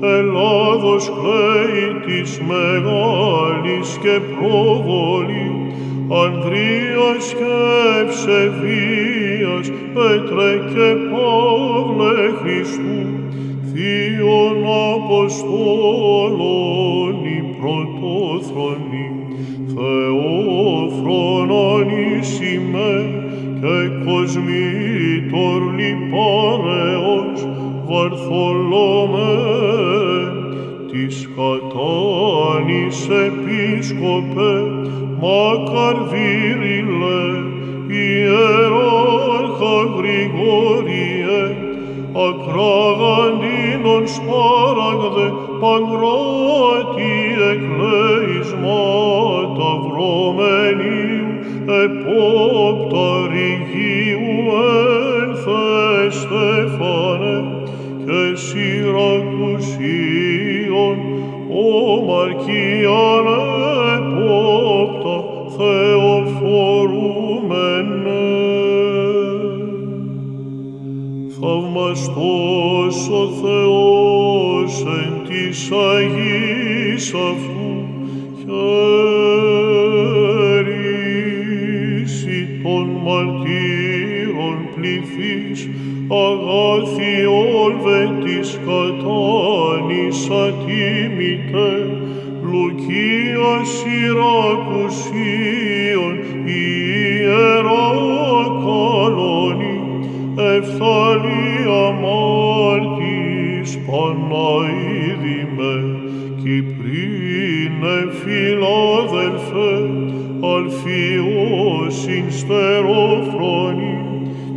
Ελλάδος κλαίει της μεγάλης και προβολή, Ανδρείας και Ευσεβίας, Πέτρε και Παύλε Χριστού, Θείων Αποστόλων η πρωτόθρονη, Θεόφρονονίσιμε και κοσμήτωρ λιπάρεως, Βαρθολομέ, της κατάνης επίσκοπε, Μακαρβύριλε, Ιεράρχα Γρηγόριε, ακράγαντινον σπάραγδε, παγκράτη εκλέισμάτα βρωμένιου, επόπτα ρηγίου ένθε Στέφανε, ομαρκίαν επόπτα Θεοφορούμενε. Θαυμαστός ο Θεός εν της Αγής αυτού χέρisi των μαρτύρων πληθείς αγάθη όλβε της κατάνης ατίμητε Λουκίας Σιρακουσίων ιερά καλόνη ευθαλία μάρτης Παναίδημε Κυπρίνε φιλάδελφε αλφιώσιν στεροφρόνη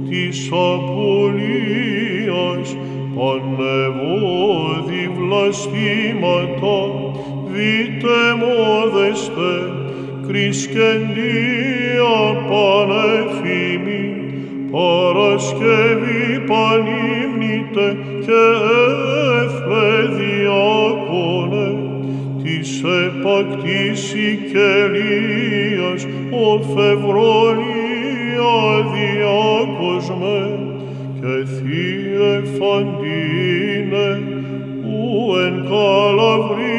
της απολίας πανεβόδι βλαστήματα δείτε μόδεστε κρισκεντία πανεφήμη Παρασκευή πανύμνητε και ευλεδιάκονε της επακτής οικελίας ο Φευρονία διάκοσμε και θύε φαντίνε που εν καλαβρία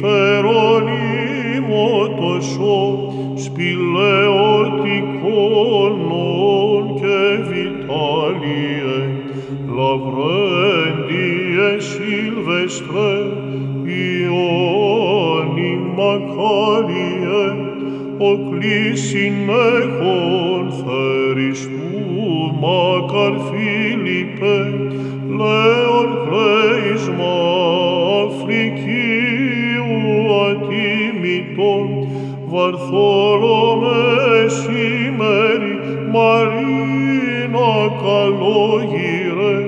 Hieronimo tosho non che vitalie la lavrendie silvestre ionim o oclisin econ feristum macar Philippe leon cleismai Βαρθόλομε σήμερι, Μαρίνα καλόγυρε,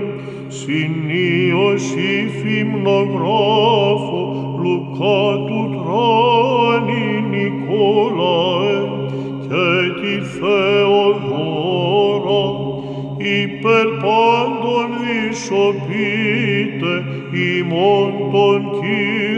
συνίως υφημνογράφο, Λουκά του τράνη Νικόλαε, και τη Θεοδόρα, υπερ πάντων δισοπείτε ημών τον Κύριε.